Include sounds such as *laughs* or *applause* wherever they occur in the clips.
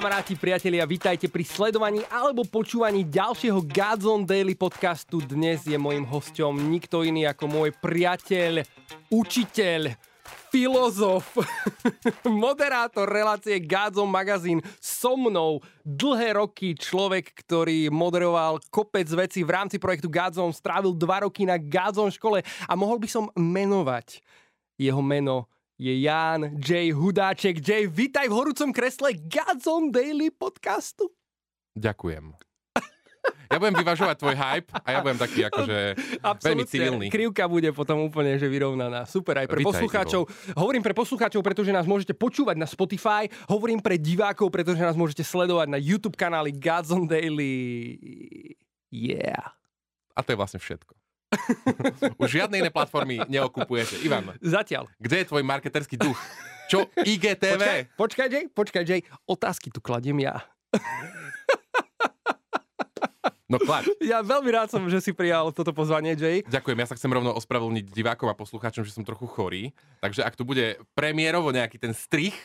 kamaráti, priatelia, vítajte pri sledovaní alebo počúvaní ďalšieho Godzone Daily podcastu. Dnes je mojim hosťom nikto iný ako môj priateľ, učiteľ, filozof, *laughs* moderátor relácie Godzone magazín so mnou dlhé roky človek, ktorý moderoval kopec veci v rámci projektu Godzone, strávil dva roky na Godzone škole a mohol by som menovať jeho meno je Jan J. Hudáček. J, vítaj v horúcom kresle Godzone Daily podcastu. Ďakujem. Ja budem vyvažovať tvoj hype a ja budem taký *laughs* akože veľmi civilný. Krivka bude potom úplne že vyrovnaná. Super aj pre Vítaj, poslucháčov. Ivo. Hovorím pre poslucháčov, pretože nás môžete počúvať na Spotify. Hovorím pre divákov, pretože nás môžete sledovať na YouTube kanáli Godzone Daily. Yeah. A to je vlastne všetko. Už žiadne iné platformy neokupujete. Ivan. Zatiaľ. Kde je tvoj marketerský duch? Čo IGTV? Počkaj, počkaj, Jay, počkaj, Jay. Otázky tu kladiem ja. No klad. Ja veľmi rád som, že si prijal toto pozvanie, Jay. Ďakujem, ja sa chcem rovno ospravedlniť divákom a poslucháčom, že som trochu chorý. Takže ak tu bude premiérovo nejaký ten strich,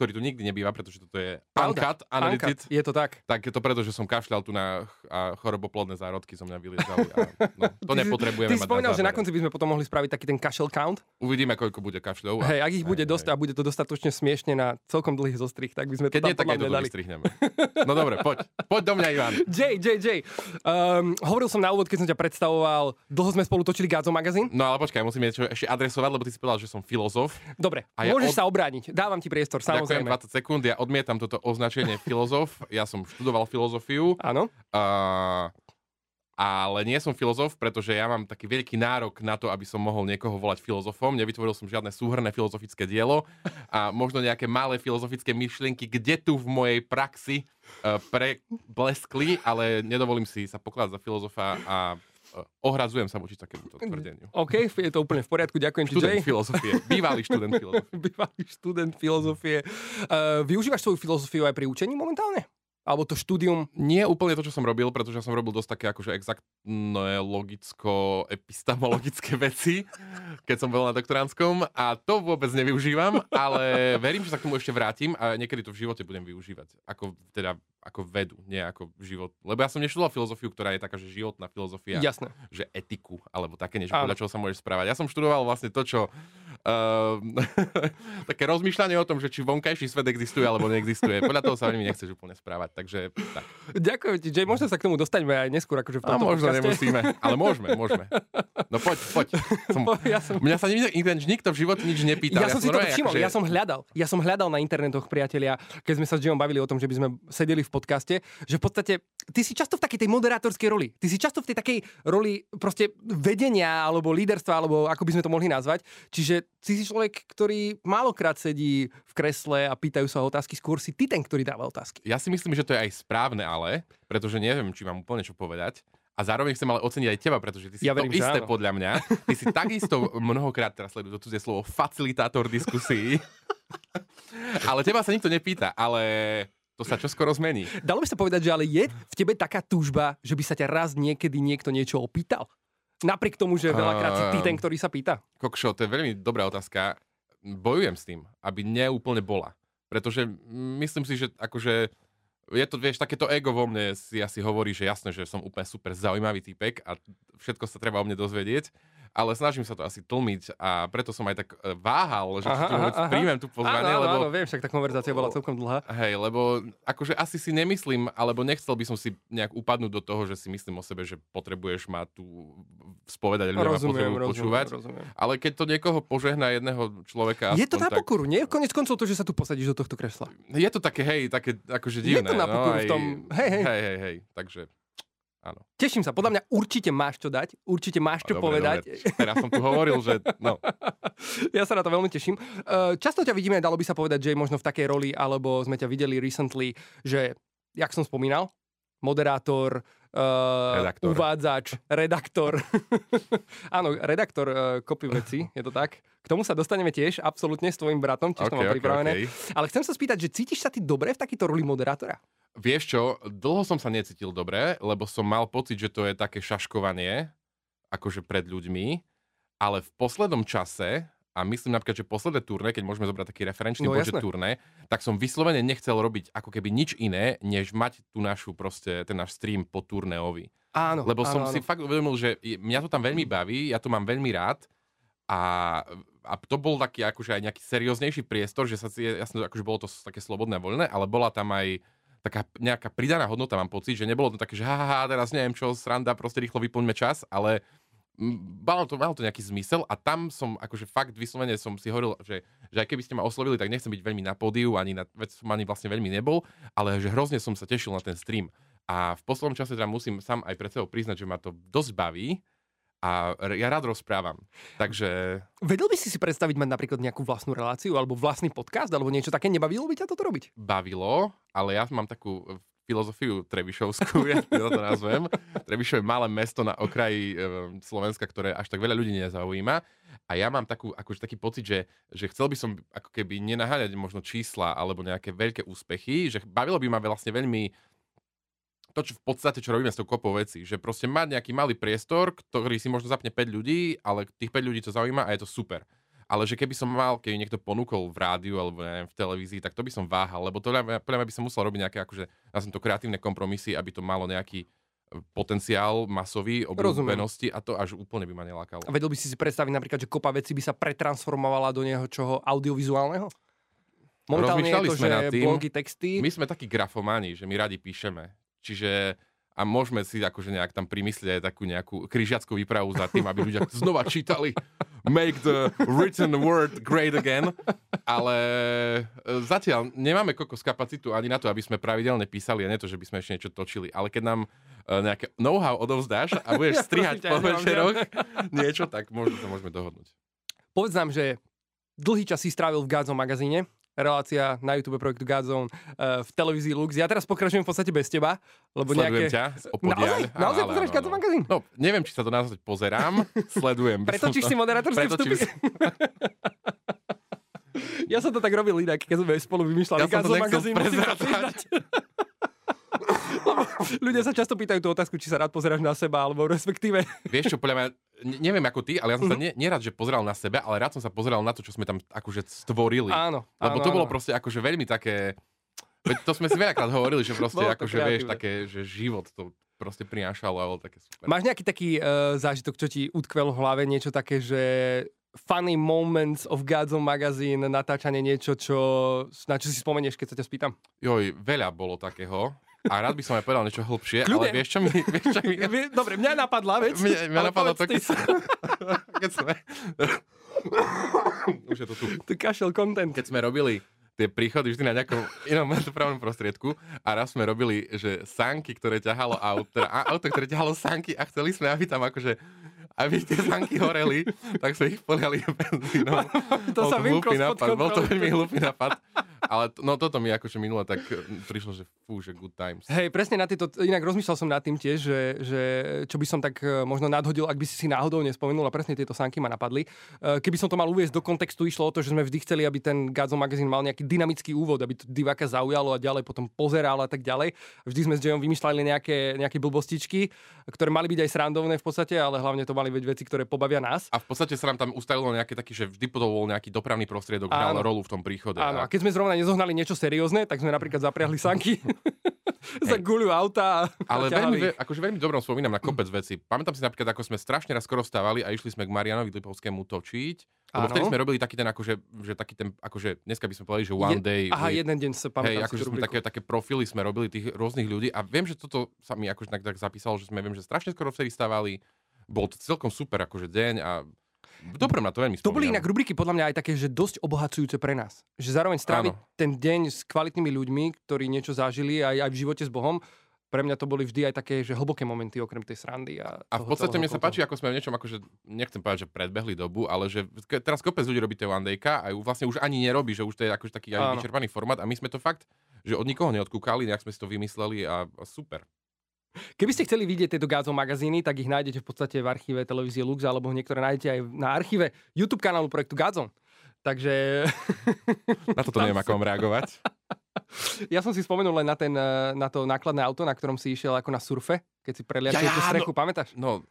ktorý tu nikdy nebýva, pretože toto je uncut. Uncut, je to tak. Tak je to preto, že som kašľal tu na a choroboplodné zárodky, som mňa vyliezali. A, *laughs* no, to nepotrebujeme Ty si spomínal, že na konci by sme potom mohli spraviť taký ten kašel count. Uvidíme, koľko bude kašľov. Hej, ak ich bude dosť a bude to dostatočne smiešne na celkom dlhý zostrih, tak by sme to Keď tam nie, tak aj to. No dobre, poď. *laughs* Poď do mňa, Ivan. J, J, J. Um, hovoril som na úvod, keď som ťa predstavoval, dlho sme spolu točili Gádzo magazín. No ale počkaj, musím niečo ešte adresovať, lebo ty si povedal, že som filozof. Dobre, a ja môžeš od... sa obrániť. Dávam ti priestor, samozrejme. Ďakujem 20 sekúnd ja odmietam toto označenie *laughs* filozof. Ja som študoval filozofiu. Áno. Uh, ale nie som filozof, pretože ja mám taký veľký nárok na to, aby som mohol niekoho volať filozofom. Nevytvoril som žiadne súhrné filozofické dielo a možno nejaké malé filozofické myšlienky, kde tu v mojej praxi uh, prebleskli, ale nedovolím si sa pokladať za filozofa a ohrazujem sa voči takémuto tvrdeniu. OK, je to úplne v poriadku, ďakujem ti, Študent *laughs* filozofie, bývalý študent filozofie. bývalý študent filozofie. Uh, využívaš svoju filozofiu aj pri učení momentálne? Alebo to štúdium? Nie úplne to, čo som robil, pretože som robil dosť také akože exaktné logicko-epistemologické *laughs* veci, keď som bol na doktoránskom a to vôbec nevyužívam, ale verím, že sa k tomu ešte vrátim a niekedy to v živote budem využívať. Ako, teda, ako vedu, nie ako život. Lebo ja som neštudoval filozofiu, ktorá je taká, že životná filozofia. Jasné. Že etiku, alebo také niečo, podľa čoho sa môžeš správať. Ja som študoval vlastne to, čo *laughs* také rozmýšľanie o tom, že či vonkajší svet existuje alebo neexistuje. Podľa toho sa veľmi nechceš úplne správať. Takže tak. Ďakujem ti, Jay. Možno sa k tomu dostaňme aj neskôr, akože v tomto A možno podcaste. nemusíme, ale môžeme, môžeme. No poď, poď. *laughs* Som, ja som... Mňa sa nikto, nikto v živote nič nepýtal. Ja, ja som si to všimol, akože... ja som hľadal. Ja som hľadal na internetoch, priatelia, keď sme sa s Jimom bavili o tom, že by sme sedeli v podcaste, že v podstate ty si často v takej tej moderátorskej roli. Ty si často v tej takej roli proste vedenia alebo líderstva, alebo ako by sme to mohli nazvať. Čiže si si človek, ktorý málokrát sedí v kresle a pýtajú sa otázky, skôr si ty ten, ktorý dáva otázky. Ja si myslím, že to je aj správne, ale, pretože neviem, či mám úplne čo povedať. A zároveň chcem ale oceniť aj teba, pretože ty si ja to verím, isté podľa mňa. Ty si takisto mnohokrát teraz sledujú to cudzie slovo facilitátor diskusí. *laughs* ale teba sa nikto nepýta, ale to sa čoskoro zmení. Dalo by sa povedať, že ale je v tebe taká túžba, že by sa ťa raz niekedy niekto niečo opýtal? Napriek tomu, že veľakrát si ty ten, ktorý sa pýta. Kokšo, to je veľmi dobrá otázka. Bojujem s tým, aby neúplne bola. Pretože myslím si, že akože je to, vieš, takéto ego vo mne si asi hovorí, že jasné, že som úplne super zaujímavý typek a všetko sa treba o mne dozvedieť ale snažím sa to asi tlmiť a preto som aj tak e, váhal, že aha, či vôbec príjmem tú pozvanie. Áno, lebo, áno, viem, však tá konverzácia bola celkom dlhá. Hej, lebo akože asi si nemyslím, alebo nechcel by som si nejak upadnúť do toho, že si myslím o sebe, že potrebuješ ma tu spovedať, ľudia rozumiem, ma rozumiem, počúvať. Rozumiem. Ale keď to niekoho požehná jedného človeka... Je to na tak... pokuru, nie? Konec koncov to, že sa tu posadíš do tohto kresla. Je to také, hej, také akože divné. Je to na pokuru no, v tom... Hej, hej. Hej, hej, hej. Takže Áno. Teším sa, podľa mňa určite máš čo dať, určite máš čo dobre, povedať. Dobre. Teraz som tu hovoril, že no. *laughs* ja sa na to veľmi teším. Často ťa vidíme, dalo by sa povedať, že možno v takej roli, alebo sme ťa videli recently, že, jak som spomínal, moderátor, uh, redaktor. uvádzač, redaktor. *laughs* Áno, redaktor uh, kopy veci, je to tak. K tomu sa dostaneme tiež, absolútne s tvojim bratom, tiež okay, to mám okay, pripravené. Okay. Ale chcem sa spýtať, že cítiš sa ty dobre v takýto roli moderátora? Vieš čo, dlho som sa necítil dobre, lebo som mal pocit, že to je také šaškovanie, akože pred ľuďmi, ale v poslednom čase a myslím napríklad, že posledné turné, keď môžeme zobrať taký referenčný No, počet turné, tak som vyslovene nechcel robiť ako keby nič iné, než mať tú našu proste, ten náš stream po turnéovi. Áno, Lebo áno, som áno. si fakt uvedomil, že mňa to tam veľmi baví, ja to mám veľmi rád a, a to bol taký akože aj nejaký serióznejší priestor, že sa si, jasne, akože bolo to také slobodné voľné, ale bola tam aj taká nejaká pridaná hodnota, mám pocit, že nebolo to také, že haha, teraz neviem čo, sranda, proste rýchlo vyplňme čas, ale malo to, malo to nejaký zmysel a tam som akože fakt vyslovene som si hovoril, že, že aj keby ste ma oslovili, tak nechcem byť veľmi na pódiu, ani na, veď som ani vlastne veľmi nebol, ale že hrozne som sa tešil na ten stream. A v poslednom čase teda musím sám aj pred sebou priznať, že ma to dosť baví a ja rád rozprávam. Takže Vedel by si si predstaviť mať napríklad nejakú vlastnú reláciu alebo vlastný podcast alebo niečo také? Nebavilo by ťa toto robiť? bavilo, ale ja mám takú e, filozofiu Trebišovskú, *laughs* ja to nazvem. Trebišov je malé mesto na okraji e, Slovenska, ktoré až tak veľa ľudí nezaujíma. A ja mám takú, akože taký pocit, že, že chcel by som ako keby nenaháňať možno čísla alebo nejaké veľké úspechy, že bavilo by ma vlastne veľmi to, čo v podstate, čo robíme s tou kopou veci, že proste mať nejaký malý priestor, ktorý si možno zapne 5 ľudí, ale tých 5 ľudí to zaujíma a je to super. Ale že keby som mal, keby niekto ponúkol v rádiu alebo neviem, v televízii, tak to by som váhal, lebo to podľa by som musel robiť nejaké, akože, ja som to kreatívne kompromisy, aby to malo nejaký e, potenciál masový, obľúbenosti a to až úplne by ma nelákalo. A vedel by si si predstaviť napríklad, že kopa veci by sa pretransformovala do niečoho audiovizuálneho? Momentálne je Rozmýšľali to, sme že nad tým. blogy, texty. My sme takí grafomani, že my radi píšeme. Čiže a môžeme si akože nejak tam primyslieť aj takú nejakú križiackú výpravu za tým, aby ľudia znova čítali Make the written word great again. Ale e, zatiaľ nemáme kokos kapacitu ani na to, aby sme pravidelne písali a nie to, že by sme ešte niečo točili. Ale keď nám e, nejaké know-how odovzdáš a budeš *laughs* *laughs* Ja strihať po večeroch *laughs* niečo, tak možno sa môžeme dohodnúť. Povedz nám, že dlhý čas si strávil v Godzone magazíne, relácia na YouTube projektu Godzone uh, v televízii Lux. Ja teraz pokračujem v podstate bez teba, lebo Sledujem nejaké... ťa opodiaľ. Naozaj? Naozaj ale pozeráš Godzone magazín? No, neviem, či sa to naozaj pozerám, *laughs* sledujem. Pretočíš to- si moderátorské Pretočím vstupy? *laughs* Ja som to tak robil inak, keď sme spolu vymýšľali Ja Godzone magazín. musím *laughs* sa prezradzať. priznať. Lebo *laughs* Ľudia sa často pýtajú tú otázku, či sa rád pozeráš na seba, alebo respektíve... Vieš čo, podľa mňa, ne- neviem ako ty, ale ja som Mhm. sa ne, nerad, že pozeral na seba, ale rád som sa pozeral na to, čo sme tam akože stvorili. Áno, Lebo áno, to bolo áno. proste akože veľmi také... Veď to sme si veľakrát hovorili, že *laughs* proste akože vieš, také, že život to proste prinášalo a bolo také super. Máš nejaký taký uh, zážitok, čo ti utkvel v hlave, niečo také, že funny moments of Godzone magazín, natáčanie niečo, čo, na čo si spomenieš, keď sa ťa spýtam? Joj, veľa bolo takého. A rád by som aj povedal niečo hlbšie, Kľudne. ale vieš čo mi... *laughs* Vieš, čo *laughs* mi Dobre, mňa napadla vec. mňa, mňa ale napadlo to, keď, ty. *laughs* keď sme... Už je to tu. Tu kašel content. keď sme robili tie príchody vždy na nejakom inom dopravnom prostriedku a raz sme robili, že sanky, ktoré ťahalo auto, teda auto, ktoré ťahalo sanky a chceli sme, aby tam akože aby tie sanky horeli, tak sme ich poliali benzínom. To Bol sa vymklo nápad, bol to veľmi hlúpy nápad. Ale to, no toto mi akože minule tak eh, prišlo, že fú, že good times. Hej, presne na tieto, inak rozmýšľal som nad tým tiež, že, že čo by som tak e, možno nadhodil, ak by si si náhodou nespomenul a presne tieto sánky ma napadli. E, Keby som to mal uviezť do kontextu, išlo o to, že sme vždy chceli, aby ten Godzone magazín mal nejaký dynamický úvod, aby to diváka zaujalo a ďalej potom pozeral a tak ďalej. Vždy sme s Jayom vymýšľali nejaké, nejaké blbostičky, ktoré mali byť aj srandovné v podstate, ale hlavne to mali byť veci, ktoré pobavia nás. A v podstate sa nám tam ustavilo nejaké taký, že vždy bol nejaký dopravný prostriedok, hral rolu v tom príchode. Áno, A keď sme zrovna nezohnali niečo seriózne, tak sme napríklad zapriahli sanky *laughs* za guľu auta Ale veľmi, ve- akože veľmi dobrom spomínam na kopec veci. Pamätám si napríklad, ako sme strašne raz skoro vstávali a išli sme k Marianovi Lipovskému točiť. Lebo vtedy sme robili taký ten, akože, že taký ten, akože dneska by sme povedali, že one Je- day. Aha, with- jeden deň sa pamätám Hej, akože sme také, také profily sme robili tých rôznych ľudí a viem, že toto sa mi akože tak, tak zapísalo, že sme viem, že strašne skoro vtedy stávali. Bol to celkom super akože deň a dobre na to veľmi To boli inak rubriky podľa mňa aj také, že dosť obohacujúce pre nás. Že zároveň stráviť Áno. ten deň s kvalitnými ľuďmi, ktorí niečo zažili aj, aj v živote s Bohom, pre mňa to boli vždy aj také, že hlboké momenty okrem tej srandy. A, A v podstate mne sa páči, ako sme v niečom, akože, nechcem povedať, že predbehli dobu, ale že ke- teraz kopec ľudí robí tie one dayka a ju vlastne už ani nerobí, že už to je akože taký aj vyčerpaný formát a my sme to fakt, že od nikoho neodkúkali, nejak sme si to vymysleli a, a super. Keby ste chceli vidieť tieto Gázov magazíny, tak ich nájdete v podstate v archíve televízie Lux, alebo niektoré nájdete aj na archíve YouTube kanálu projektu Gázon. Takže *laughs* Na toto neviem, ako mám reagovať. *laughs* ja som si spomenul len na, ten, eh, na to nákladné auto, na ktorom si išiel ako na surfe, keď si preliatil Ja, ja, tú strechu, pamätáš? No,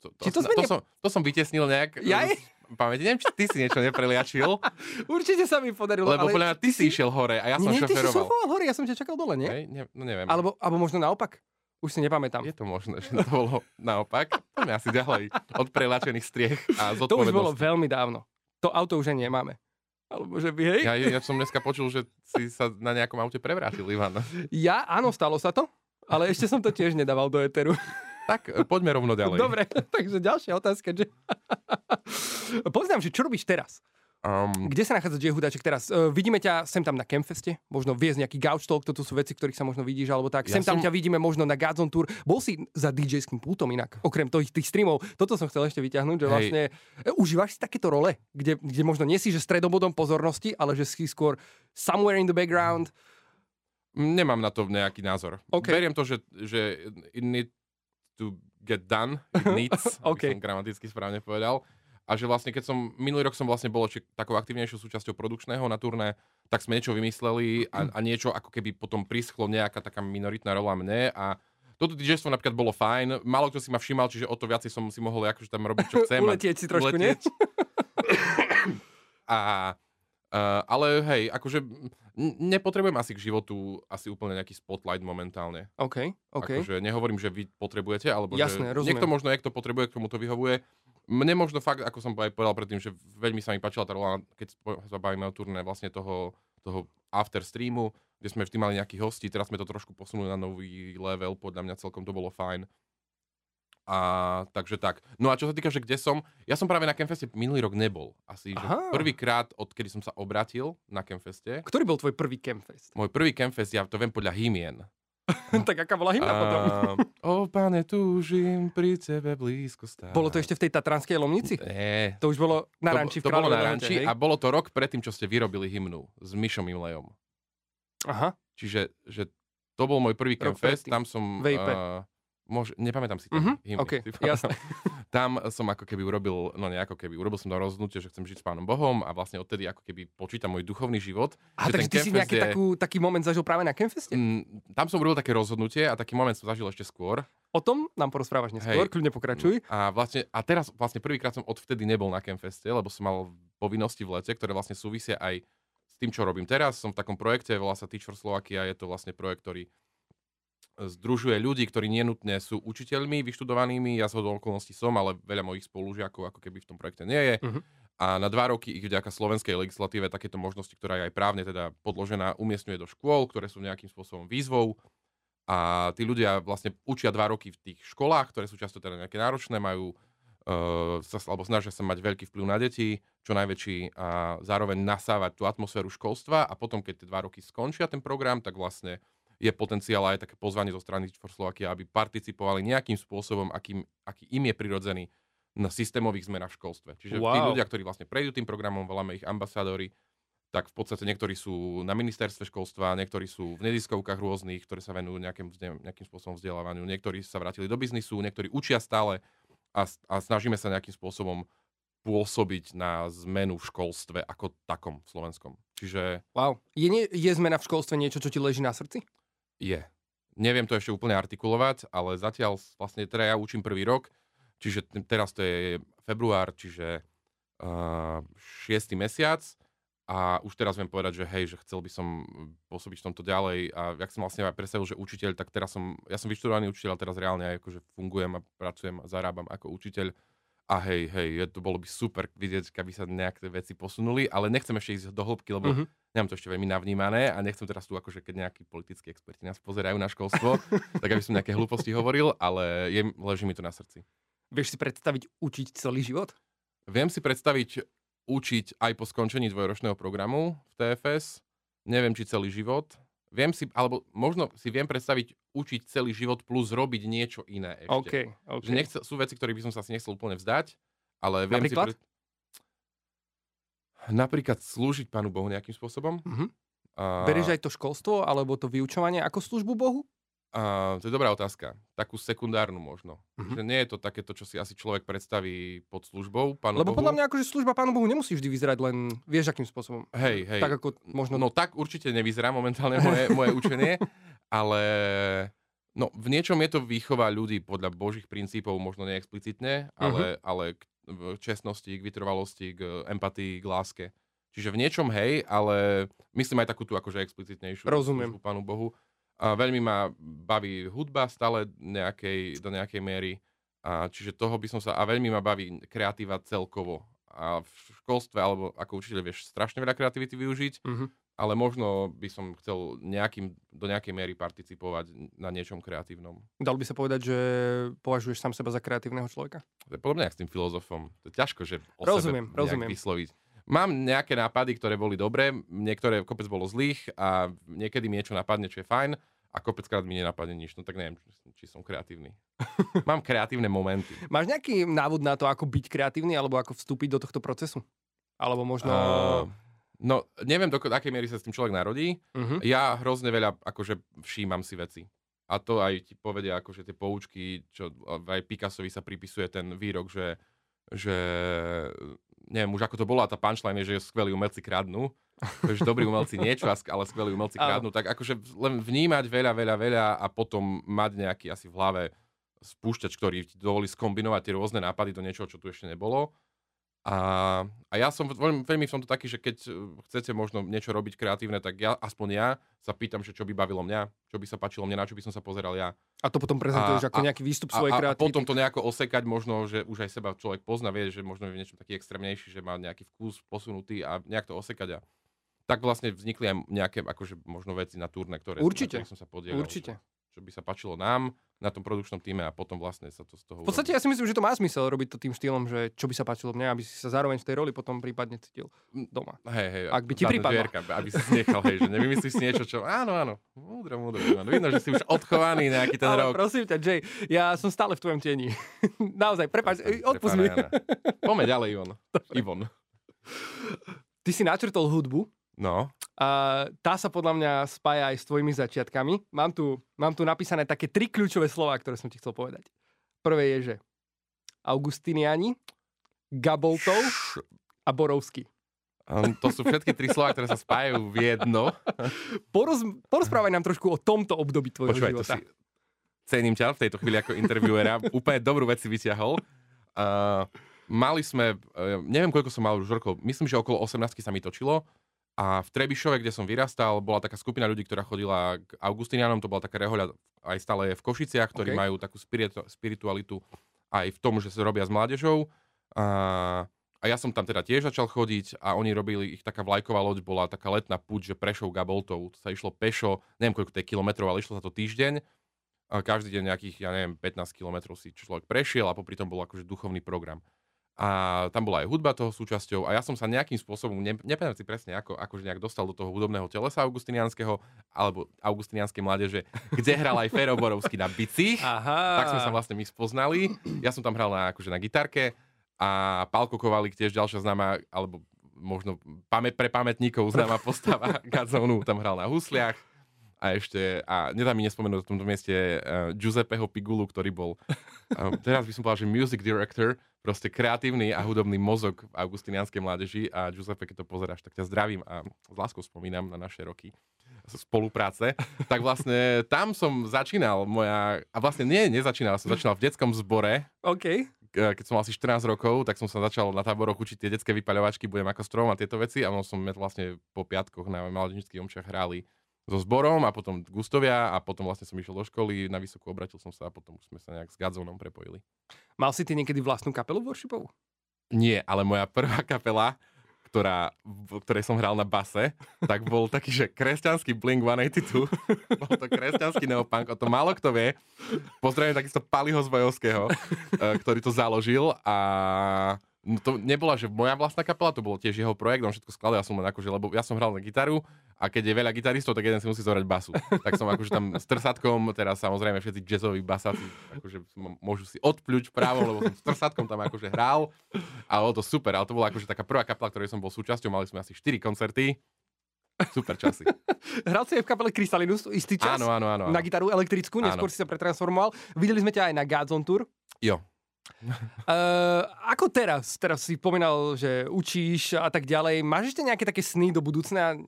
to, to, Či to sme to, ne- som, to som vytesnil nejak. Jaj? pamäti. Neviem, či ty si niečo nepreliačil, *laughs* Určite sa mi podarilo. lebo ale podľa mňa ty si išiel hore a ja som nie, ty si šoferoval. šofoval hore, ja som ťa čakal dole, nie? Hej, ne, no neviem. Alebo, alebo možno naopak? Už si nepamätám. Je to možné, že to bolo naopak. Poďme asi ďalej od prelačených striech a To už bolo veľmi dávno. To auto už nemáme. Alebo že by, hej? Ja, ja som dneska počul, že si sa na nejakom aute prevrátil, Ivan. Ja, áno, stalo sa to, ale ešte som to tiež nedával do eteru. Tak, e, poďme rovno ďalej. Dobre, *laughs* takže ďalšia otázka. Že... Poznám, že čo robíš teraz? Um, Kde sa nachádza Jay Hudáček teraz? Uh, vidíme ťa sem tam na Campfeste, možno viesť nejaký gauč talk, toto sú veci, ktorých sa možno vidíš, alebo tak. Ja sem tam som- ťa vidíme možno na Godzone Tour. Bol si za DJ-ským pultom inak, okrem tých, tých streamov. Toto som chcel ešte vyťahnuť, že Hej. vlastne e, užívaš si takéto role, kde, kde možno nie si, že stredobodom pozornosti, ale že si skôr somewhere in the background. nemám na to nejaký názor. OK. Beriem to, že, že it need to get done, it *laughs* needs, OK. aby som gramaticky správne povedal. A že vlastne, keď som, minulý rok som vlastne bol či, takou aktívnejšou súčasťou produkčného na turné, tak sme niečo vymysleli a, a niečo ako keby potom prischlo nejaká taká minoritná rola mne a toto DJstvo napríklad bolo fajn, málo kto si ma všímal, čiže o to viacej som si mohol akože tam robiť, čo chcem. Uletieť si trošku, nie? a, uh, ale hej, akože nepotrebujem asi k životu asi úplne nejaký spotlight momentálne. OK, OK. Akože nehovorím, že vy potrebujete, alebo Jasné, že rozumiem. niekto možno, jak to potrebuje, k tomu to vyhovuje. Mne možno fakt, ako som aj povedal predtým, že veľmi sa mi páčila tá rola, keď sa bavíme o turné vlastne toho, toho after streamu, kde sme vždy mali nejakých hostí, teraz sme to trošku posunuli na nový level, podľa mňa celkom to bolo fajn. A takže tak. No a čo sa týka, že kde som, ja som práve na Campfeste minulý rok nebol. Asi že prvýkrát, odkedy som sa obratil na Campfeste. Ktorý bol tvoj prvý Campfest? Môj prvý Campfest, ja to viem podľa hymien. *laughs* tak aká bola hymna potom? *laughs* o pane, túžim pri tebe blízko stáť. Bolo to ešte v tej tatranskej lomnici? Nie. To už bolo na To, ranči v to bolo na ranči hej? a bolo to rok predtým, čo ste vyrobili hymnu s Myšom Imlejom. Aha, Čiže že to bol môj prvý Campfest, tam som... VIP. Uh, môže, nepamätám si tam Mhm, hymny. OK, si pamätám. jasné. Tam som ako keby urobil, no nejako keby, urobil som to rozhodnutie, že chcem žiť s Pánom Bohom a vlastne odtedy ako keby počítam môj duchovný život. A takže ty si nejaký je- takú, taký moment zažil práve na Campfeste? Mm, tam som urobil také rozhodnutie a taký moment som zažil ešte skôr. O tom nám porozprávaš neskôr, Hej. kľudne pokračuj. A, vlastne, a teraz vlastne prvýkrát som odvtedy nebol na Campfeste, lebo som mal povinnosti v lete, ktoré vlastne súvisia aj s tým, čo robím teraz. Som v takom projekte, volá sa Teach for Slovakia, je to vlastne projekt, ktorý združuje ľudí, ktorí nenutne sú učiteľmi vyštudovanými, ja z okolností som, ale veľa mojich spolužiakov ako keby v tom projekte nie je. Mhm. A na dva roky ich vďaka slovenskej legislatíve takéto možnosti, ktorá je aj právne teda podložená, umiestňuje do škôl, ktoré sú nejakým spôsobom výzvou. A tí ľudia vlastne učia dva roky v tých školách, ktoré sú často teda nejaké náročné, majú uh, sa, alebo snažia sa mať veľký vplyv na deti, čo najväčší a zároveň nasávať tú atmosféru školstva a potom, keď tie dva roky skončia ten program, tak vlastne je potenciál aj také pozvanie zo strany Slovakia, aby participovali nejakým spôsobom, akým, aký im je prirodzený na systémových zmenách v školstve. Čiže tí Wow. ľudia, ktorí vlastne prejdú tým programom, voláme ich ambasádori, tak v podstate niektorí sú na ministerstve školstva, niektorí sú v neziskovkách rôznych, ktoré sa venujú nejakým, nejakým spôsobom vzdelávaniu, niektorí sa vrátili do biznisu, niektorí učia stále a, a snažíme sa nejakým spôsobom pôsobiť na zmenu v školstve ako takom slovenskom. Čiže Wow. Je, nie, je zmena v školstve niečo, čo ti leží na srdci? Je. Neviem to ešte úplne artikulovať, ale zatiaľ vlastne teda ja učím prvý rok, čiže teraz to je február, čiže uh, 6. mesiac a už teraz viem povedať, že hej, že chcel by som pôsobiť v tomto ďalej a jak som vlastne aj predstavil, že učiteľ, tak teraz som, ja som vyštudovaný učiteľ a teraz reálne aj akože fungujem a pracujem a zarábam ako učiteľ a hej, hej, to bolo by super vidieť, keby sa nejaké veci posunuli, ale nechcem ešte ísť do hĺbky, lebo Mhm. nemám to ešte veľmi navnímané a nechcem teraz tu akože keď nejakí politickí experti nás pozerajú na školstvo, *laughs* tak aby som nejaké hlúposti hovoril, ale je, leží mi to na srdci. Vieš si predstaviť učiť celý život? Viem si predstaviť učiť aj po skončení dvojročného programu v TFS, neviem či celý život, viem si, alebo možno si viem predstaviť učiť celý život plus robiť niečo iné ešte. OK, OK. Že nechce, sú veci, ktoré by som sa asi nechcel úplne vzdať, ale viem Napríklad? si... Napríklad slúžiť Pánu Bohu nejakým spôsobom. Mhm. A... Berieš aj to školstvo alebo to vyučovanie ako službu Bohu? To je dobrá otázka. Takú sekundárnu možno. Mhm. Že nie je to takéto, čo si asi človek predstaví pod službou Pánu Lebo Bohu. podľa mňa akože služba Pánu Bohu nemusí vždy vyzerať len, vieš akým spôsobom. Hej, hej. Tak ako možno... No tak určite nevyzerá momentálne moje, moje *laughs* učenie, ale no, v niečom je to výchova ľudí podľa božích princípov, možno neexplicitne, ale, Mhm. ale k- čestnosti, k vytrvalosti, k empatii, k láske. Čiže v niečom hej, ale myslím aj takú tú akože explicitnejšiu Rozumiem. službu Pánu Bohu. A veľmi ma baví hudba stále nejakej, do nejakej miery. A čiže toho by som sa... A veľmi ma baví kreatíva celkovo. A v školstve, alebo ako učiteľ vieš strašne veľa kreativity využiť, Mhm. ale možno by som chcel nejakým, do nejakej miery participovať na niečom kreatívnom. Dal by sa povedať, že považuješ sám seba za kreatívneho človeka? To je podobne jak s tým filozofom. To je ťažko, že o Rozumiem, sebe rozumiem. vysloviť. Mám nejaké nápady, ktoré boli dobré, niektoré kopec bolo zlých a niekedy mi niečo napadne, čo je fajn a kopeckrát mi nenapadne nič. No tak neviem, či som kreatívny. *laughs* Mám kreatívne momenty. Máš nejaký návod na to, ako byť kreatívny, alebo ako vstúpiť do tohto procesu? Alebo možno... Uh, no, neviem, do akej miery sa s tým človek narodí. uh-huh. Ja hrozne veľa akože všímam si veci. A to aj ti povedia akože tie poučky, čo aj Picassovi sa pripisuje ten výrok, že, že neviem už ako to bolo a tá punchline že skvelí umelci kradnú. že dobrí umelci niečo, ale skvelí umelci kradnú. Tak akože len vnímať veľa, veľa, veľa a potom mať nejaký asi v hlave spúšťač, ktorý ti dovolí skombinovať tie rôzne nápady do niečoho, čo tu ešte nebolo. A, a ja som veľmi, veľmi som to taký, že keď eh, chcete možno niečo robiť kreatívne, tak ja, aspoň ja, sa pýtam, že čo by bavilo mňa, čo by sa páčilo mne, na čo by som sa pozeral ja. A to potom prezentuješ A- ako a- nejaký výstup svojej a, a kreativity. potom to nejako osekať, možno, že už aj seba človek pozná, vie, že možno je v niečom taký extrémnejší, že má nejaký vkus posunutý a nejak to osekať. A tak vlastne vznikli aj nejaké akože možno veci na turné, ktoré Určite. na ktorých som sa podielal. Určite. Čo, čo by sa páčilo nám na tom produkčnom týme a potom vlastne sa to z toho V podstate ja si myslím, že to má zmysel robiť to tým štýlom, že čo by sa páčilo mne, aby si sa zároveň v tej roli potom prípadne cítil doma. Hej, hej, Ak by ti zadné pripadlo. dvierka, aby si nechal, hej, že nevymyslíš si niečo, čo... Áno, áno, múdro, múdro. Áno. Vidno, že si už odchovaný nejaký ten Ale rok. prosím ťa, Jay, ja som stále v tvojom tieni. *laughs* Naozaj, prepáč, e, odpust mi. Poďme ďalej, Ivon. *laughs* Ivon. Ty si načrtol hudbu No, a tá sa podľa mňa spája aj s tvojimi začiatkami. Mám tu, mám tu napísané také tri kľúčové slova, ktoré som ti chcel povedať. Prvé je, že Augustiniani, Gaboltov a Borovský. um, to sú všetky tri slova, ktoré sa spájajú v jedno. Poroz, porozprávaj nám trošku o tomto období tvojho Počúvaj, života. si... Cením ťa v tejto chvíli ako interviewera. Úplne dobrú vec si vyťahol. Uh, mali sme, uh, neviem koľko som mal už rokov, myslím, že okolo 18 sa mi točilo. A v Trebišove, kde som vyrastal, bola taká skupina ľudí, ktorá chodila k Augustinianom, to bola taká rehoľa, aj stále je v Košiciach, ktorí OK. majú takú spiritu, spiritualitu aj v tom, že sa robia s mládežou. A, a ja som tam teda tiež začal chodiť a oni robili, ich taká vlajková loď bola taká letná púť, že Prešov Gaboltov, to sa išlo pešo, neviem koľko to je kilometrov, ale išlo sa to týždeň. A každý deň nejakých, ja neviem, 15 kilometrov si človek prešiel a popri tom bol akože duchovný program. A tam bola aj hudba toho súčasťou a ja som sa nejakým spôsobom, ne, nepamätám si presne ako, akože nejak dostal do toho hudobného telesa augustinianského alebo augustinianskej mládeže, kde hral aj Fero Borovský na bicích. Aha. Tak sme sa vlastne my spoznali. Ja som tam hral na, akože na gitarke a Pálko Kovalík tiež ďalšia známa, alebo možno pamä, pre pamätníkov známa postava *laughs* Gadzonu, tam hral na husliach. A ešte, a nedá mi nespomenúť v tomto mieste uh, Giuseppeho Pigulu, ktorý bol, uh, teraz by som povedal, že music director, proste kreatívny a hudobný mozog v augustinianskej mládeži. A Giuseppe, keď to pozeráš, tak ťa zdravím a s láskou spomínam na naše roky spolupráce, tak vlastne tam som začínal moja, a vlastne nie, nezačínal, som začínal v detskom zbore, OK. keď som mal asi 14 rokov, tak som sa začal na táboroch učiť tie detské vypaľovačky, budem ako strom a tieto veci. A ono som vlastne po piatkoch na mládežnických omčiach hrali so zborom a potom Gustovia a potom vlastne som išiel do školy, na vysokú obratil som sa a potom už sme sa nejak s Gadzonom prepojili. Mal si ty niekedy vlastnú kapelu worshipovú? Nie, ale moja prvá *laughs* kapela, ktorá, v ktorej som hral na base, tak bol taký, že kresťanský Blink-182. *laughs* bol to kresťanský neopunk, o to málo kto vie. Pozdravím takisto Paliho Zvojovského, eh, ktorý to založil a no to nebola, že moja vlastná kapela, to bol tiež jeho projekt, on všetko skladal, ja som len akože, lebo ja som hral na gitaru a keď je veľa gitaristov, tak jeden si musí zohrať basu. Tak som akože tam s trsatkom, teraz samozrejme všetci jazzoví basáci, akože môžu si odpľuť právo, lebo som s trsatkom tam akože hral a bolo to super, ale to bola akože taká prvá kapela, ktorej som bol súčasťou, mali sme asi 4 koncerty, super časy. Hral si aj v kapele Krystalinus istý čas? Áno, áno, áno. áno. Na gitaru elektrickú, neskôr Áno. si sa pretransformoval. Videli sme ťa aj na Gods on Tour. Jo. Uh, *laughs* ako teraz? Teraz si pomínal, že učíš a tak ďalej. Máš ešte nejaké také sny do budúcna,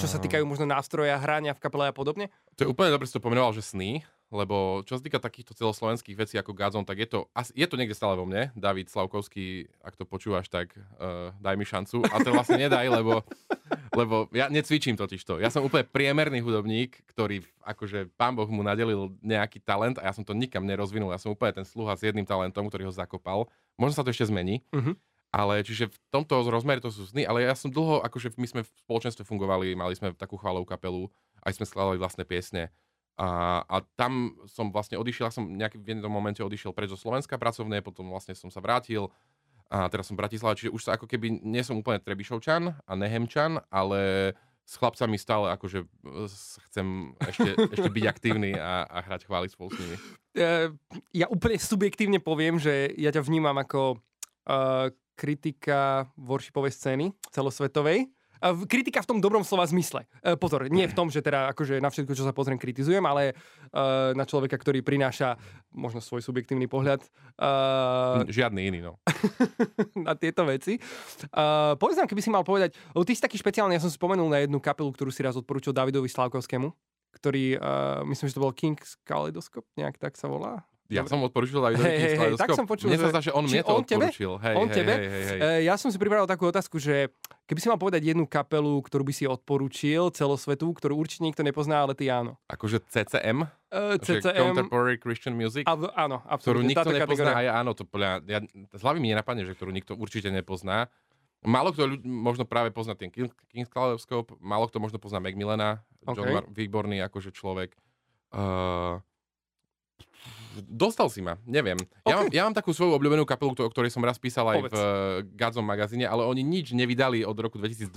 čo sa týkajú možno nástroja, hrania v kapele a podobne? To je úplne dobre, si to pomenoval, že sny, lebo čo sa týka takýchto celoslovenských vecí ako Gazon, tak je to, je to niekde stále vo mne. David Slavkovský, ak to počúvaš, tak uh, daj mi šancu. A to vlastne nedaj, lebo, *laughs* lebo ja necvičím totiž to. Ja som úplne priemerný hudobník, ktorý akože pán Boh mu nadelil nejaký talent a ja som to nikam nerozvinul. Ja som úplne ten sluha s jedným talentom, ktorý ho zakopal. Možno sa to ešte zmení. Uh-huh. Ale čiže v tomto rozmere to sú sny, ale ja som dlho, akože my sme v spoločenstve fungovali, mali sme takú chválovú kapelu, aj sme skladali vlastné piesne. A, a tam som vlastne odišiel, som nejaký, v jednom momente odišiel preč zo Slovenska pracovné, potom vlastne som sa vrátil a teraz som v Bratislava, čiže už sa ako keby, nie som úplne Trebišovčan a Nehemčan, ale s chlapcami stále akože chcem ešte, *laughs* ešte byť aktívny a, a hrať chvály spolu s nimi. Ja úplne subjektívne poviem, že ja ťa vnímam ako uh, kritika worshipovej scény celosvetovej kritika v tom dobrom slova zmysle. E, pozor, nie v tom, že teda akože na všetko, čo sa pozriem, kritizujem, ale uh, na človeka, ktorý prináša možno svoj subjektívny pohľad. Žiadny iný, no. *laughs* na tieto veci. Povedz nám, keby si mal povedať, lebo ty si taký špeciálny, ja som spomenul na jednu kapelu, ktorú si raz odporúčil Davidovi Slavkovskému, ktorý, uh, myslím, že to bol King's Kaleidoscope, nejak tak sa volá. Ja som odporučil aj hey, hey, hey, tak som počul, mne sa zdá, že on mne to on odporučil. Hej, on hej, tebe? Hej, hej, hej. Uh, ja som si pripravil takú otázku, že keby si mal povedať jednu kapelu, ktorú by si odporučil celosvetu, ktorú určite nikto nepozná, ale ty áno. Akože CCM? Uh, CCM. Contemporary Christian Music? A, áno, absolútne. Ktorú nikto nepozná a ja áno, to podľa, ja, z hlavy mi nenapadne, že ktorú nikto určite nepozná. Málo kto ľudí možno práve pozná ten King's Kaleidoscope, málo kto možno pozná Macmillana, okay. John Mar- výborný akože človek. Uh, dostal si ma, neviem. Okay. Ja, mám, ja mám takú svoju obľúbenú kapelu, o ktorej som raz písal aj Povedz. v uh, Godzone magazíne, ale oni nič nevydali od roku 2012.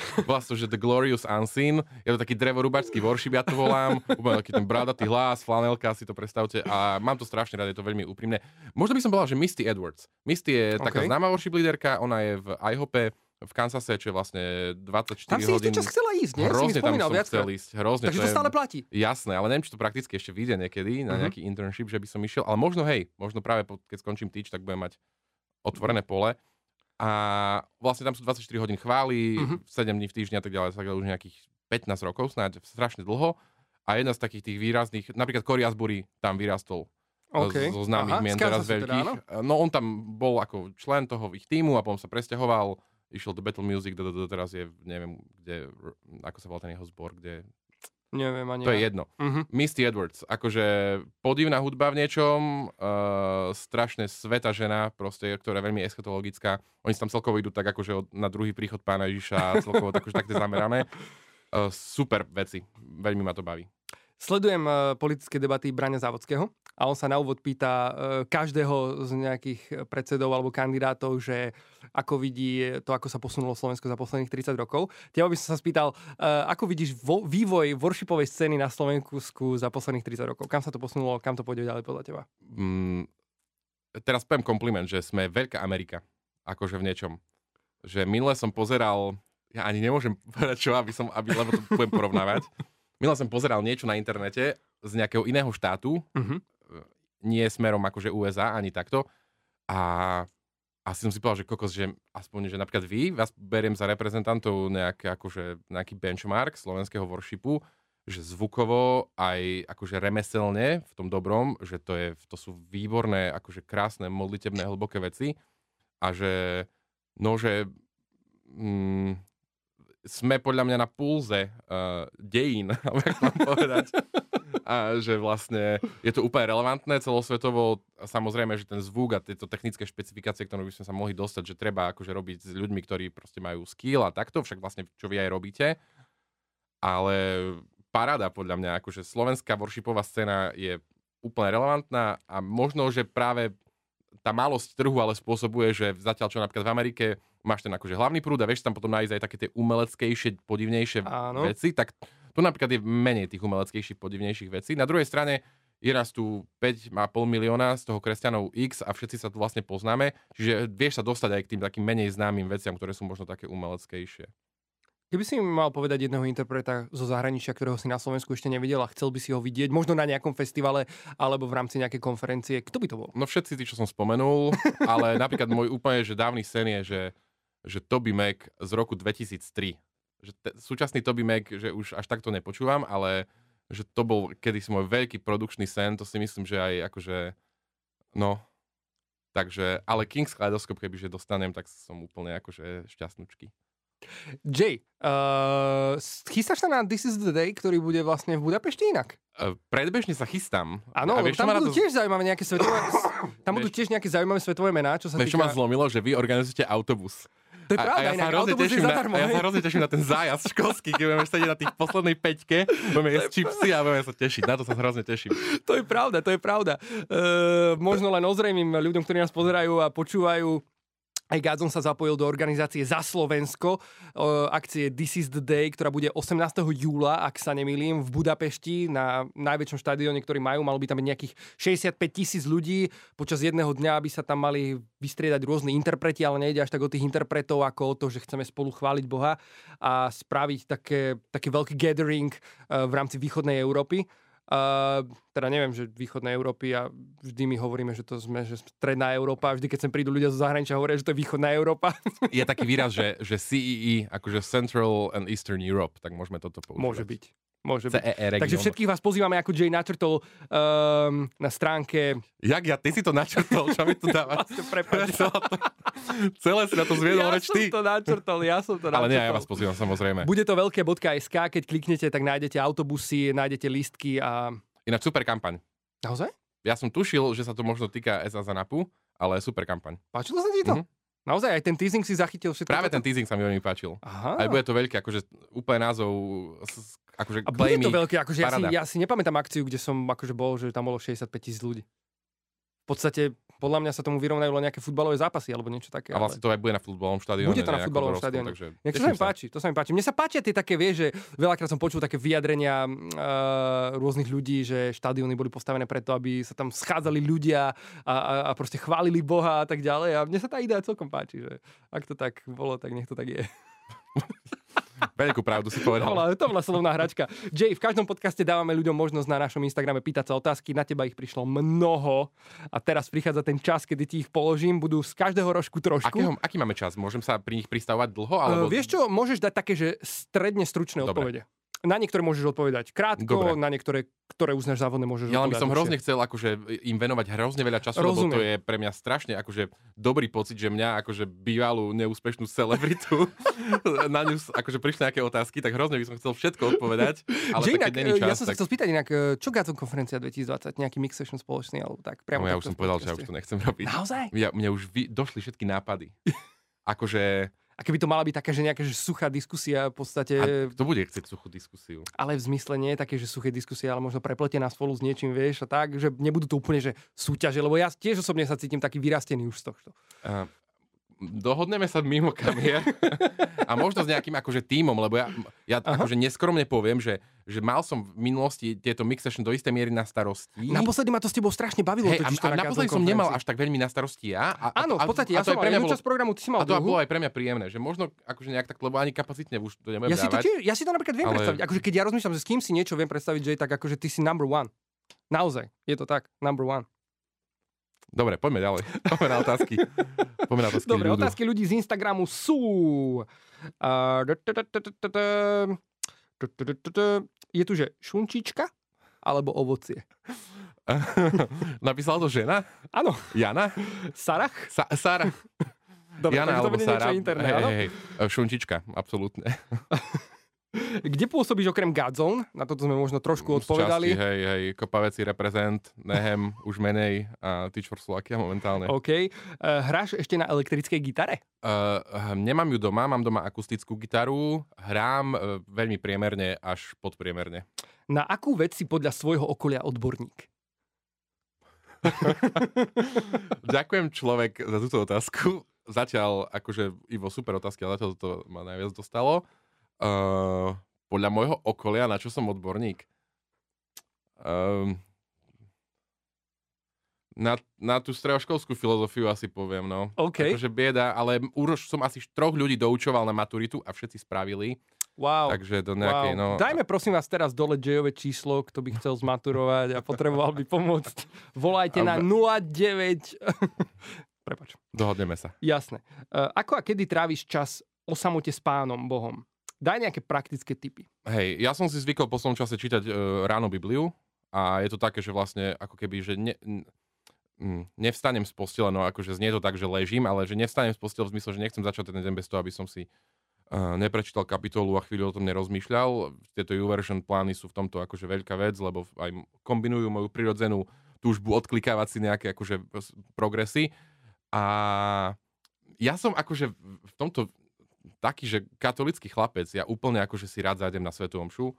*laughs* Volá to, že The Glorious Unseen. Je to taký drevorúbačský worship, ja to volám. Úplne taký ten bradatý hlas, flanelka, si to predstavte. A mám to strašne rád, je to veľmi úprimné. Možno by som povedal, že Misty Edwards. Misty je okay. taká známa worship líderka, ona je v IHOPE v Kansase, čo je vlastne 24 tam si hodín. Tam si čas chcela ísť, nie? Hrozne tam som chcel ísť. Hrozne, Takže to, to stále platí. Jasné, ale neviem, či to prakticky ešte vyjde niekedy na uh-huh. nejaký internship, že by som išiel. Ale možno, hej, možno práve keď skončím týč, tak budem mať otvorené pole. A vlastne tam sú 24 hodín chvály, uh-huh. Mhm. 7 dní v týždni a tak ďalej, tak už nejakých 15 rokov, snáď strašne dlho. A jedna z takých tých výrazných, napríklad Cory Asbury tam vyrastol okay. zo známych Aha, mien teraz teda, veľkých. Teda, no on tam bol ako člen toho ich týmu a potom sa presťahoval išiel do Battle Music, do, do, do teraz je, neviem, kde, ako sa volá ten jeho zbor, kde... Neviem ani To ja. je jedno. Uh-huh. Misty Edwards, akože podivná hudba v niečom, uh, strašne sveta žena, proste, ktorá je veľmi eschatologická. Oni tam celkovo idú tak akože na druhý príchod pána Ježiša, celkovo tak, akože takto zamerané. Uh, *laughs* super veci, veľmi ma to baví. Sledujem uh, politické debaty Brania Závodského a on sa na úvod pýta uh, každého z nejakých predsedov alebo kandidátov, že ako vidí to, ako sa posunulo Slovensko za posledných 30 rokov. Teba by som sa spýtal, uh, ako vidíš vo, vývoj worshipovej scény na Slovensku za posledných 30 rokov? Kam sa to posunulo, kam to pôjde ďalej podľa teba? Mm, teraz poviem kompliment, že sme veľká Amerika, akože v niečom. Že minule som pozeral, ja ani nemôžem *laughs* povedať čo, aby som, aby, lebo to budem porovnávať. Minule som pozeral niečo na internete z nejakého iného štátu, uh-huh nie smerom akože USA ani takto. A asi som si povedal, že kokos, že aspoň, že napríklad vy, vás beriem za reprezentantov nejaký, akože, nejaký benchmark slovenského worshipu, že zvukovo aj akože remeselne v tom dobrom, že to, je, to sú výborné, akože krásne, modlitebné, hlboké veci a že no, že mm, sme podľa mňa na pulze uh, dejín, *laughs* ako mám povedať *laughs* a že vlastne je to úplne relevantné celosvetovo. Samozrejme, že ten zvuk a tieto technické špecifikácie, ktoré by sme sa mohli dostať, že treba akože robiť s ľuďmi, ktorí proste majú skill a takto, však vlastne čo vy aj robíte. Ale paráda podľa mňa, akože slovenská worshipová scéna je úplne relevantná a možno, že práve tá malosť trhu ale spôsobuje, že zatiaľ čo napríklad v Amerike máš ten akože hlavný prúd a vieš tam potom nájsť aj také tie umeleckejšie, podivnejšie Áno. veci, tak tu napríklad je menej tých umeleckejších, podivnejších vecí. Na druhej strane je nás tu 5,5 milióna, z toho kresťanov X a všetci sa tu vlastne poznáme, čiže vieš sa dostať aj k tým takým menej známym veciam, ktoré sú možno také umeleckejšie. Keby si mal povedať jedného interpreta zo zahraničia, ktorého si na Slovensku ešte nevidel a chcel by si ho vidieť, možno na nejakom festivale alebo v rámci nejakej konferencie, kto by to bol? No všetci tí, čo som spomenul, ale napríklad môj úplne že dávny sen je, že, že Toby Mac z roku 2003 že te, súčasný Toby Mac, že už až takto nepočúvam, ale že to bol kedysi môj veľký produkčný sen, to si myslím, že aj akože, no, takže, ale King's Kaleidoscope, kebyže dostanem, tak som úplne akože šťastnúčky. Jay, uh, chystáš sa na This is the Day, ktorý bude vlastne v Budapešti inak? Uh, predbežne sa chystám. Áno, tam budú to... tiež zaujímavé nejaké svetové... *coughs* tam budú tiež nejaké zaujímavé svetové mená, čo sa týka... čo ma zlomilo, že vy organizujete autobus. To je pravda, a, ja inak, je zadarmo. Na, ja sa hrozne teším na ten zájazd školský, keď budeme sedieť na tých poslednej peťke, budeme jesť čipsy a budeme sa tešiť. Na to sa hrozne teším. To je pravda, to je pravda. Uh, možno len ozrejmým ľuďom, ktorí nás pozerajú a počúvajú, aj Gazon sa zapojil do organizácie Za Slovensko, akcie This is the Day, ktorá bude 18. júla, ak sa nemýlim, v Budapešti na najväčšom štadióne, ktorý majú. Malo by tam byť nejakých 65 tisíc ľudí. Počas jedného dňa by sa tam mali vystriedať rôzni interpreti, ale nejde až tak o tých interpretov, ako o to, že chceme spolu chváliť Boha a spraviť také, taký veľký gathering e, v rámci východnej Európy. Teda neviem, že východnej Európy a vždy my hovoríme, že to sme že stredná Európa a vždy, keď sem prídu ľudia zo zahraničia, hovoria, že to je východná Európa. *laughs* Je taký výraz, že, *laughs* že CEE, e, akože Central and Eastern Europe, tak môžeme toto používať. Môže byť. Môže byť. E Takže všetkých vás pozývame, ako Jay načrtol um, na stránke... Jak ja? Ty si to načrtol? Čo mi tu *laughs* dávaš? Celé si na to zviedol ja reč ty. Ja som to načrtol, ja som to načrtol. Ale nie, ja vás pozývam samozrejme. Bude to veľké.sk, keď kliknete, tak nájdete autobusy, nájdete lístky a... Ináč super kampaň. Naozaj? Ja som tušil, že sa to možno týka SA Zanapu, ale super kampaň. Páčilo sa ti to? Mm-hmm. Naozaj, aj ten teasing si zachytil všetko? Práve ten teasing sa mi veľmi páčil. Aha. Aj bude to veľké, akože úplne názov akože A bude to veľké, akože ja si, ja si nepamätám akciu, kde som akože bol, že tam bolo 65 tisíc ľudí. V podstate podľa mňa sa tomu vyrovnajú len nejaké futbalové zápasy alebo niečo také. A vlastne to aj bude na futbalovom štadióne. Bude to na futbalovom štadióne. Takže to sa mi páči, to sa mi páči. Mne sa páčia tie také, vieš, že veľakrát som počul také vyjadrenia uh, rôznych ľudí, že štadióny boli postavené preto, aby sa tam schádzali ľudia a, a, a proste chválili Boha a tak ďalej. A mne sa tá idea celkom páči, že ak to tak bolo, tak nech to tak je. *laughs* Veľkú pravdu si povedal. To bola, to bola slovná hračka. Jay, v každom podcaste dávame ľuďom možnosť na našom Instagrame pýtať sa otázky. Na teba ich prišlo mnoho. A teraz prichádza ten čas, kedy ti ich položím. Budú z každého rožku trošku. Akého, aký máme čas? Môžem sa pri nich pristavovať dlho? Alebo... Uh, vieš čo, môžeš dať také, že stredne stručné Dobre. odpovede. Na niektoré môžeš odpovedať krátko, Dobre. na niektoré, ktoré uznáš závodné, môžeš ja odpovedať. Ja by som hrozne chcel akože im venovať hrozne veľa času, Rozumiem. lebo to je pre mňa strašne akože dobrý pocit, že mňa akože bývalú neúspešnú celebritu *laughs* na ňu akože prišli nejaké otázky, tak hrozne by som chcel všetko odpovedať, ale že inak, není čas, Ja som tak... sa chcel spýtať inak, e, čo Gazon konferencia 2020, nejaký mix session spoločný, alebo tak? Priamo no, ja už som povedal, že ja už to nechcem robiť. Naozaj? Ja, mne už vy, došli všetky nápady. akože a keby to mala byť taká, že nejaká že suchá diskusia v podstate... A to bude chcieť suchú diskusiu. Ale v zmysle nie také, že suché diskusie, ale možno prepletená spolu s niečím, vieš, a tak, že nebudú to úplne, že súťaže, lebo ja tiež osobne sa cítim taký vyrastený už z tohto. Uh, dohodneme sa mimo kamier a možno s nejakým akože tímom, lebo ja, ja akože neskromne poviem, že, že mal som v minulosti tieto mix session do istej miery na starosti. Naposledy ma to s tebou strašne bavilo. Hey, a, a na naposledy som nemal až tak veľmi na starosti ja. A, Áno, v podstate, ja som mal jednu časť programu, ty si mal A to bolo aj pre mňa príjemné, že možno akože nejak tak, lebo ani kapacitne už to nebudem ja si to, tiež, ja si to napríklad viem ale... predstaviť. Akože keď ja rozmýšľam, že s kým si niečo viem predstaviť, že je tak akože ty si number one. Naozaj, je to tak, number one. Dobre, poďme ďalej. Poďme na otázky. Poďme na otázky Dobre, ľudí. otázky ľudí z Instagramu sú... Je tu, že šunčička alebo ovocie? Napísala to žena? Áno. Jana? Sarach? Sa- Sara. Dobre, Jana alebo Sara. Interné, hej, hej, hej. Šunčička, absolútne. Kde pôsobíš okrem Godzone? Na toto sme možno trošku odpovedali. Z časti, hej, hej, Kopaveci reprezent, Nehem, *laughs* už menej a for Slovakia momentálne. OK. Uh, hráš ešte na elektrickej gitare? Uh, nemám ju doma, mám doma akustickú gitaru, hrám uh, veľmi priemerne až podpriemerne. Na akú vec si podľa svojho okolia odborník? *laughs* Ďakujem človek za túto otázku. Zatiaľ, akože Ivo, super otázky, ale zatiaľ to ma najviac dostalo. Uh, podľa môjho okolia, na čo som odborník? Uh, na, na tú stredoškolskú filozofiu asi poviem, no. OK. Akože bieda, ale už som asi troch ľudí doučoval na maturitu a všetci spravili. Wow. Takže do nejakej, wow. no... Dajme prosím vás teraz dole Jayové číslo, kto by chcel zmaturovať a potreboval by pomôcť. Volajte na 09... Prepač. Dohodneme sa. Jasné. Uh, ako a kedy tráviš čas o samote s pánom Bohom? Daj nejaké praktické typy. Hej, ja som si zvykol po svojom čase čítať uh, ráno Bibliu a je to také, že vlastne ako keby, že ne, n- nevstanem z postele, no akože znie to tak, že ležím, ale že nevstanem z postele v zmysle, že nechcem začať ten deň bez toho, aby som si uh, neprečítal kapitolu a chvíľu o tom nerozmýšľal. Tieto YouVersion plány sú v tomto akože veľká vec, lebo aj kombinujú moju prirodzenú túžbu odklikávať si nejaké akože progresy. A ja som akože v tomto taký, že katolický chlapec, ja úplne akože si rád zájdem na Svetu Omšu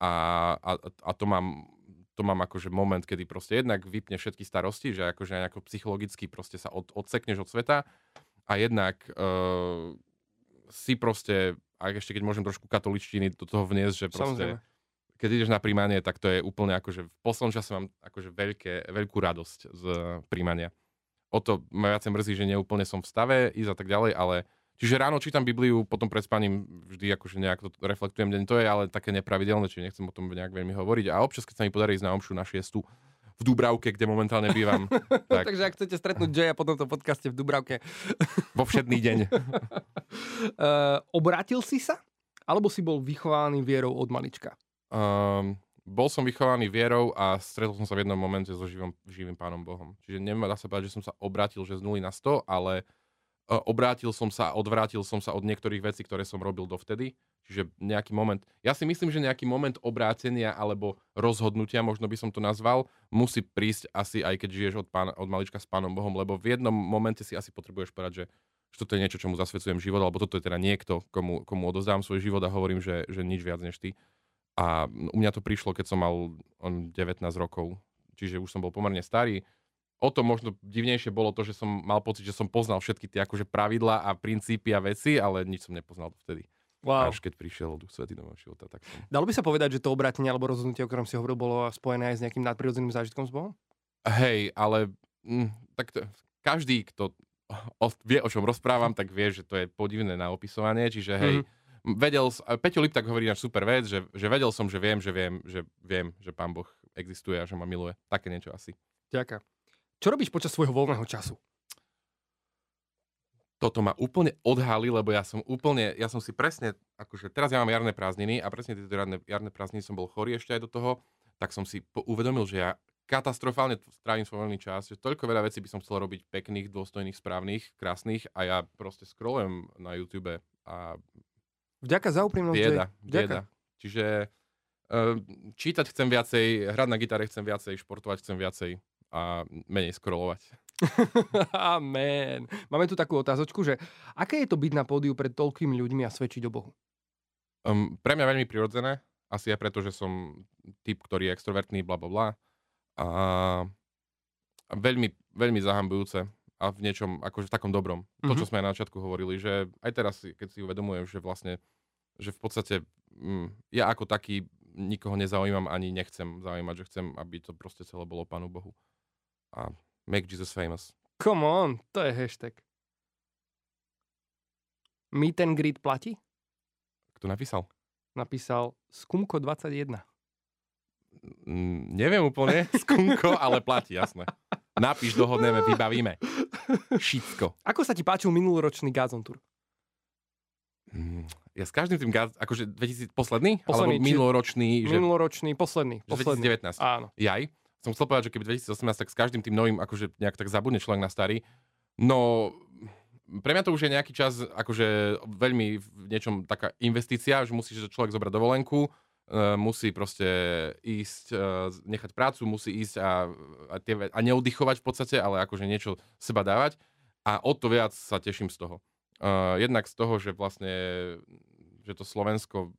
a, a, a to mám to mám akože moment, kedy proste jednak vypne všetky starosti, že akože nejako psychologicky proste sa od, odsekneš od sveta a jednak uh, si proste, a ešte keď môžem trošku katoličtiny do toho vniesť, že proste, Samozrejme. keď ideš na príjmanie, tak to je úplne akože v poslednom čase mám akože veľké, veľkú radosť z príjmania. O to ma viacej mrzí, že neúplne som v stave, ísť a tak ďalej, ale Čiže ráno čítam Bibliu, potom pred spaním vždy akože nejak to reflektujem deň. To je ale také nepravidelné, čiže nechcem o tom nejak veľmi hovoriť. A občas, keď sa mi podarí ísť na omšu na šiestu v Dubravke, kde momentálne bývam. *laughs* tak... Takže ak chcete stretnúť Jaya po tomto podcaste v Dubravke. Vo všedný deň. uh, *laughs* *laughs* obrátil si sa? Alebo si bol vychovaný vierou od malička? Um, bol som vychovaný vierou a stretol som sa v jednom momente so živým, živým pánom Bohom. Čiže nemá sa povedať, že som sa obrátil, že z 0 na 100, ale obrátil som sa, odvrátil som sa od niektorých vecí, ktoré som robil dovtedy. Čiže nejaký moment, ja si myslím, že nejaký moment obrátenia alebo rozhodnutia, možno by som to nazval, musí prísť asi aj keď žiješ od, pán, od malička s pánom Bohom, lebo v jednom momente si asi potrebuješ povedať, že, že toto je niečo, čomu zasvedcujem život, alebo toto je teda niekto, komu, komu odozdám svoj život a hovorím, že, že nič viac než ty. A u mňa to prišlo, keď som mal 19 rokov, čiže už som bol pomerne starý, o to možno divnejšie bolo to, že som mal pocit, že som poznal všetky tie akože pravidlá a princípy a veci, ale nič som nepoznal vtedy. Wow. Až keď prišiel Duch Svetý do môjho života. Tak som... Dalo by sa povedať, že to obrátenie alebo rozhodnutie, o ktorom si hovoril, bolo spojené aj s nejakým nadprirodzeným zážitkom s Bohom? Hej, ale mm, tak to, každý, kto o, vie, o čom rozprávam, tak vie, že to je podivné na opisovanie, čiže hej, mm-hmm. vedel, Peťo Lip tak hovorí náš super vec, že, že vedel som, že viem, že viem, že viem, že Pán Boh existuje a že ma miluje. Také niečo asi. Ďakujem. Čo robíš počas svojho voľného času? Toto ma úplne odhalí, lebo ja som úplne, ja som si presne, akože teraz ja mám jarné prázdniny a presne tieto jarné, jarné prázdniny som bol chorý ešte aj do toho, tak som si po, uvedomil, že ja katastrofálne strávim svoj voľný čas, že toľko veľa vecí by som chcel robiť pekných, dôstojných, správnych, krásnych a ja proste scrollujem na YouTube a... Vďaka za úprimnosť. Bieda, bieda. Čiže uh, čítať chcem viacej, hrať na gitare chcem viacej, športovať chcem viacej a menej scrollovať. *laughs* Amen. Máme tu takú otázočku, že aké je to byť na pódiu pred toľkými ľuďmi a svedčiť o Bohu? Um, pre mňa veľmi prirodzené. Asi aj preto, že som typ, ktorý je extrovertný, bla bla bla. A, veľmi, veľmi zahambujúce a v niečom, akože v takom dobrom. Mm-hmm. To, čo mhm. sme aj na začiatku hovorili, že aj teraz, keď si uvedomujem, že vlastne, že v podstate mm, ja ako taký nikoho nezaujímam ani nechcem zaujímať, že chcem, aby to proste celé bolo Pánu Bohu a make Jesus famous. Come on, to je hashtag. Meet and greet platí? Kto napísal? Napísal Skumko21. Mm, neviem úplne, *laughs* Skumko, ale platí, jasné. Napíš, dohodneme, vybavíme. Všetko. Ako sa ti páčil minuloročný Gazon Tour? Mm, ja s každým tým Gaz, akože 2000, posledný? posledný alebo minuloročný? Že... Minuloročný, posledný. posledný. 2019. Áno. Jaj som chcel povedať, že keby 2018, tak s každým tým novým, akože nejak tak zabudne človek na starý. No, pre mňa to už je nejaký čas, akože veľmi v niečom taká investícia, že musí človek zobrať dovolenku, uh, musí proste ísť, uh, nechať prácu, musí ísť a, a, tie, a neoddychovať v podstate, ale akože niečo seba dávať. A o to viac sa teším z toho. Uh, jednak z toho, že vlastne že to Slovensko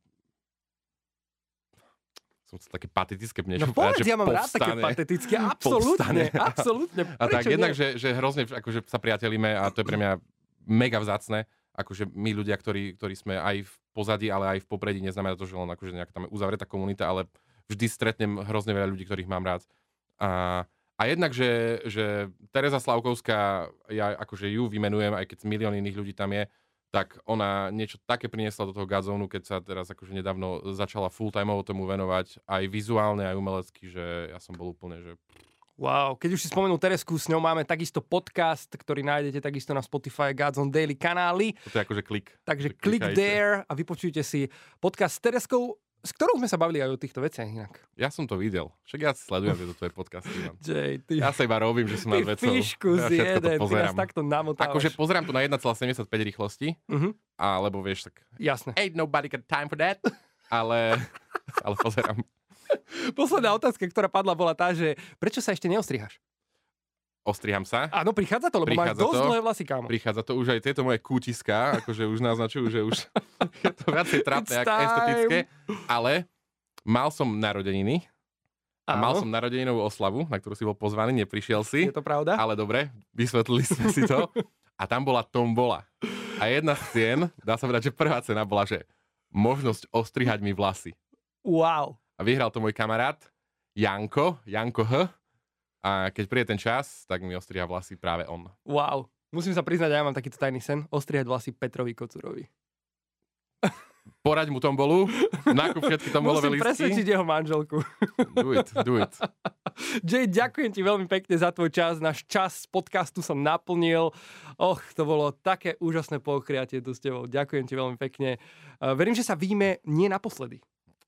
som chcel také patetické niečo no, povedať, že ja mám povstane, rád také patetické, *laughs* absolútne, absolútne. A tak jednak, že, že hrozne akože sa priatelíme a to je pre mňa mega vzácne, akože my ľudia, ktorí, ktorí sme aj v pozadí, ale aj v popredí, neznamená to, že len akože nejaká tam uzavretá komunita, ale vždy stretnem hrozne veľa ľudí, ktorých mám rád. A, a jednak, že, že Teresa Slavkovská, ja akože ju vymenujem, aj keď milión iných ľudí tam je, tak ona niečo také priniesla do toho Gazónu, keď sa teraz akože nedávno začala full-time tomu venovať, aj vizuálne, aj umelecky, že ja som bol úplne, že Wow, keď už si spomenul Teresku, s ňou máme takisto podcast, ktorý nájdete takisto na Spotify Gods on Daily kanály. To je akože klik. Takže klikajte. there a vypočujte si podcast s Tereskou, s ktorou sme sa bavili aj o týchto veciach inak. Ja som to videl. Však ja sledujem tieto tvoje podcasty. *laughs* Jay, ty, Ja sa iba robím, že som nad vecou. fišku ja všetko to jeden, ty nás takto namotávaš. Akože pozerám to na 1,75 rýchlosti, Mhm, alebo vieš, tak jasné. ain't nobody got time for that, ale, *laughs* ale pozerám. Posledná otázka, ktorá padla, bola tá, že prečo sa ešte neostrihaš? Ostriham sa. Áno, prichádza to, lebo máš Prichádza dosť to. dlhé vlasy, kámo. Prichádza to už aj tieto moje kútiská, akože už naznačujú, že už *laughs* je to viacej trápne ako estetické. Ale mal som narodeniny a mal som narodeninovú oslavu, na ktorú si bol pozvaný, neprišiel si. Je to pravda? Ale dobre, vysvetlili sme si to. A tam bola tombola. A jedna z cien, dá sa povedať, že prvá cena bola, že možnosť ostrihať mi vlasy. Wow. A vyhral to môj kamarát Janko, Janko H. A keď príde ten čas, tak mi ostriha vlasy práve on. Wow. Musím sa priznať, ja mám takýto tajný sen. Ostrihať vlasy Petrovi Kocurovi. Porať mu tombolu, nákup všetky *laughs* tombolové Musím listky. presvedčiť jeho manželku. Do it, do it. *laughs* Jay, ďakujem ti veľmi pekne za tvoj čas. Náš čas z podcastu som naplnil. Och, to bolo také úžasné pookriatie tu s tebou. Ďakujem ti veľmi pekne. Uh, verím, že sa vidíme nie naposledy.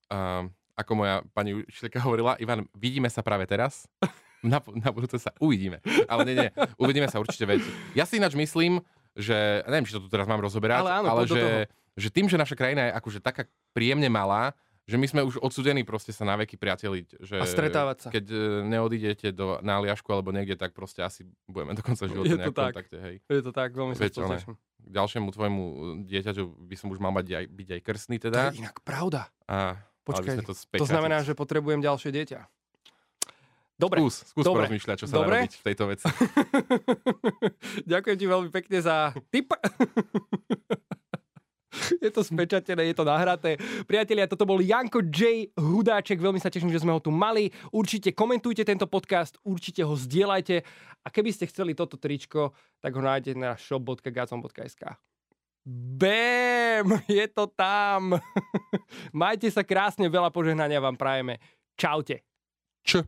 Um, ako moja pani učiteľka hovorila, Ivan, vidíme sa práve teraz. *laughs* Na, na budúce sa uvidíme. Ale nie, nie, uvidíme sa určite veď. Ja si ináč myslím, že, neviem, či to tu teraz mám rozoberať, Ale áno, ale že, že tým, že naša krajina je akože taká príjemne malá, že my sme už odsudení proste sa na veky priateliť. Že A stretávať sa. Keď e, neodídete do, na Aliašku alebo niekde, tak proste asi budeme do konca života Je to tak. kontakte. Hej. Je to tak, veľmi sa ďalšiemu tvojmu dieťaťu by som už mal mať aj, byť aj krstný To teda. je inak pravda. A, Počkaj, to, To znamená, že potrebujem ďalšie dieťa. Dobre. Skús, skús Dobre. porozmýšľať, čo sa Dobre. dá robiť v tejto veci. *laughs* Ďakujem ti veľmi pekne za tip. *laughs* Je to spečatené, je to nahraté. Priatelia, toto bol Janko J. Hudáček, veľmi sa teším, že sme ho tu mali. Určite komentujte tento podcast, určite ho zdieľajte a keby ste chceli toto tričko, tak ho nájdete na shop.gazon.sk. Bam! *laughs* Je to tam! Majte sa krásne, veľa požehnania vám prajeme. Čaute. Č.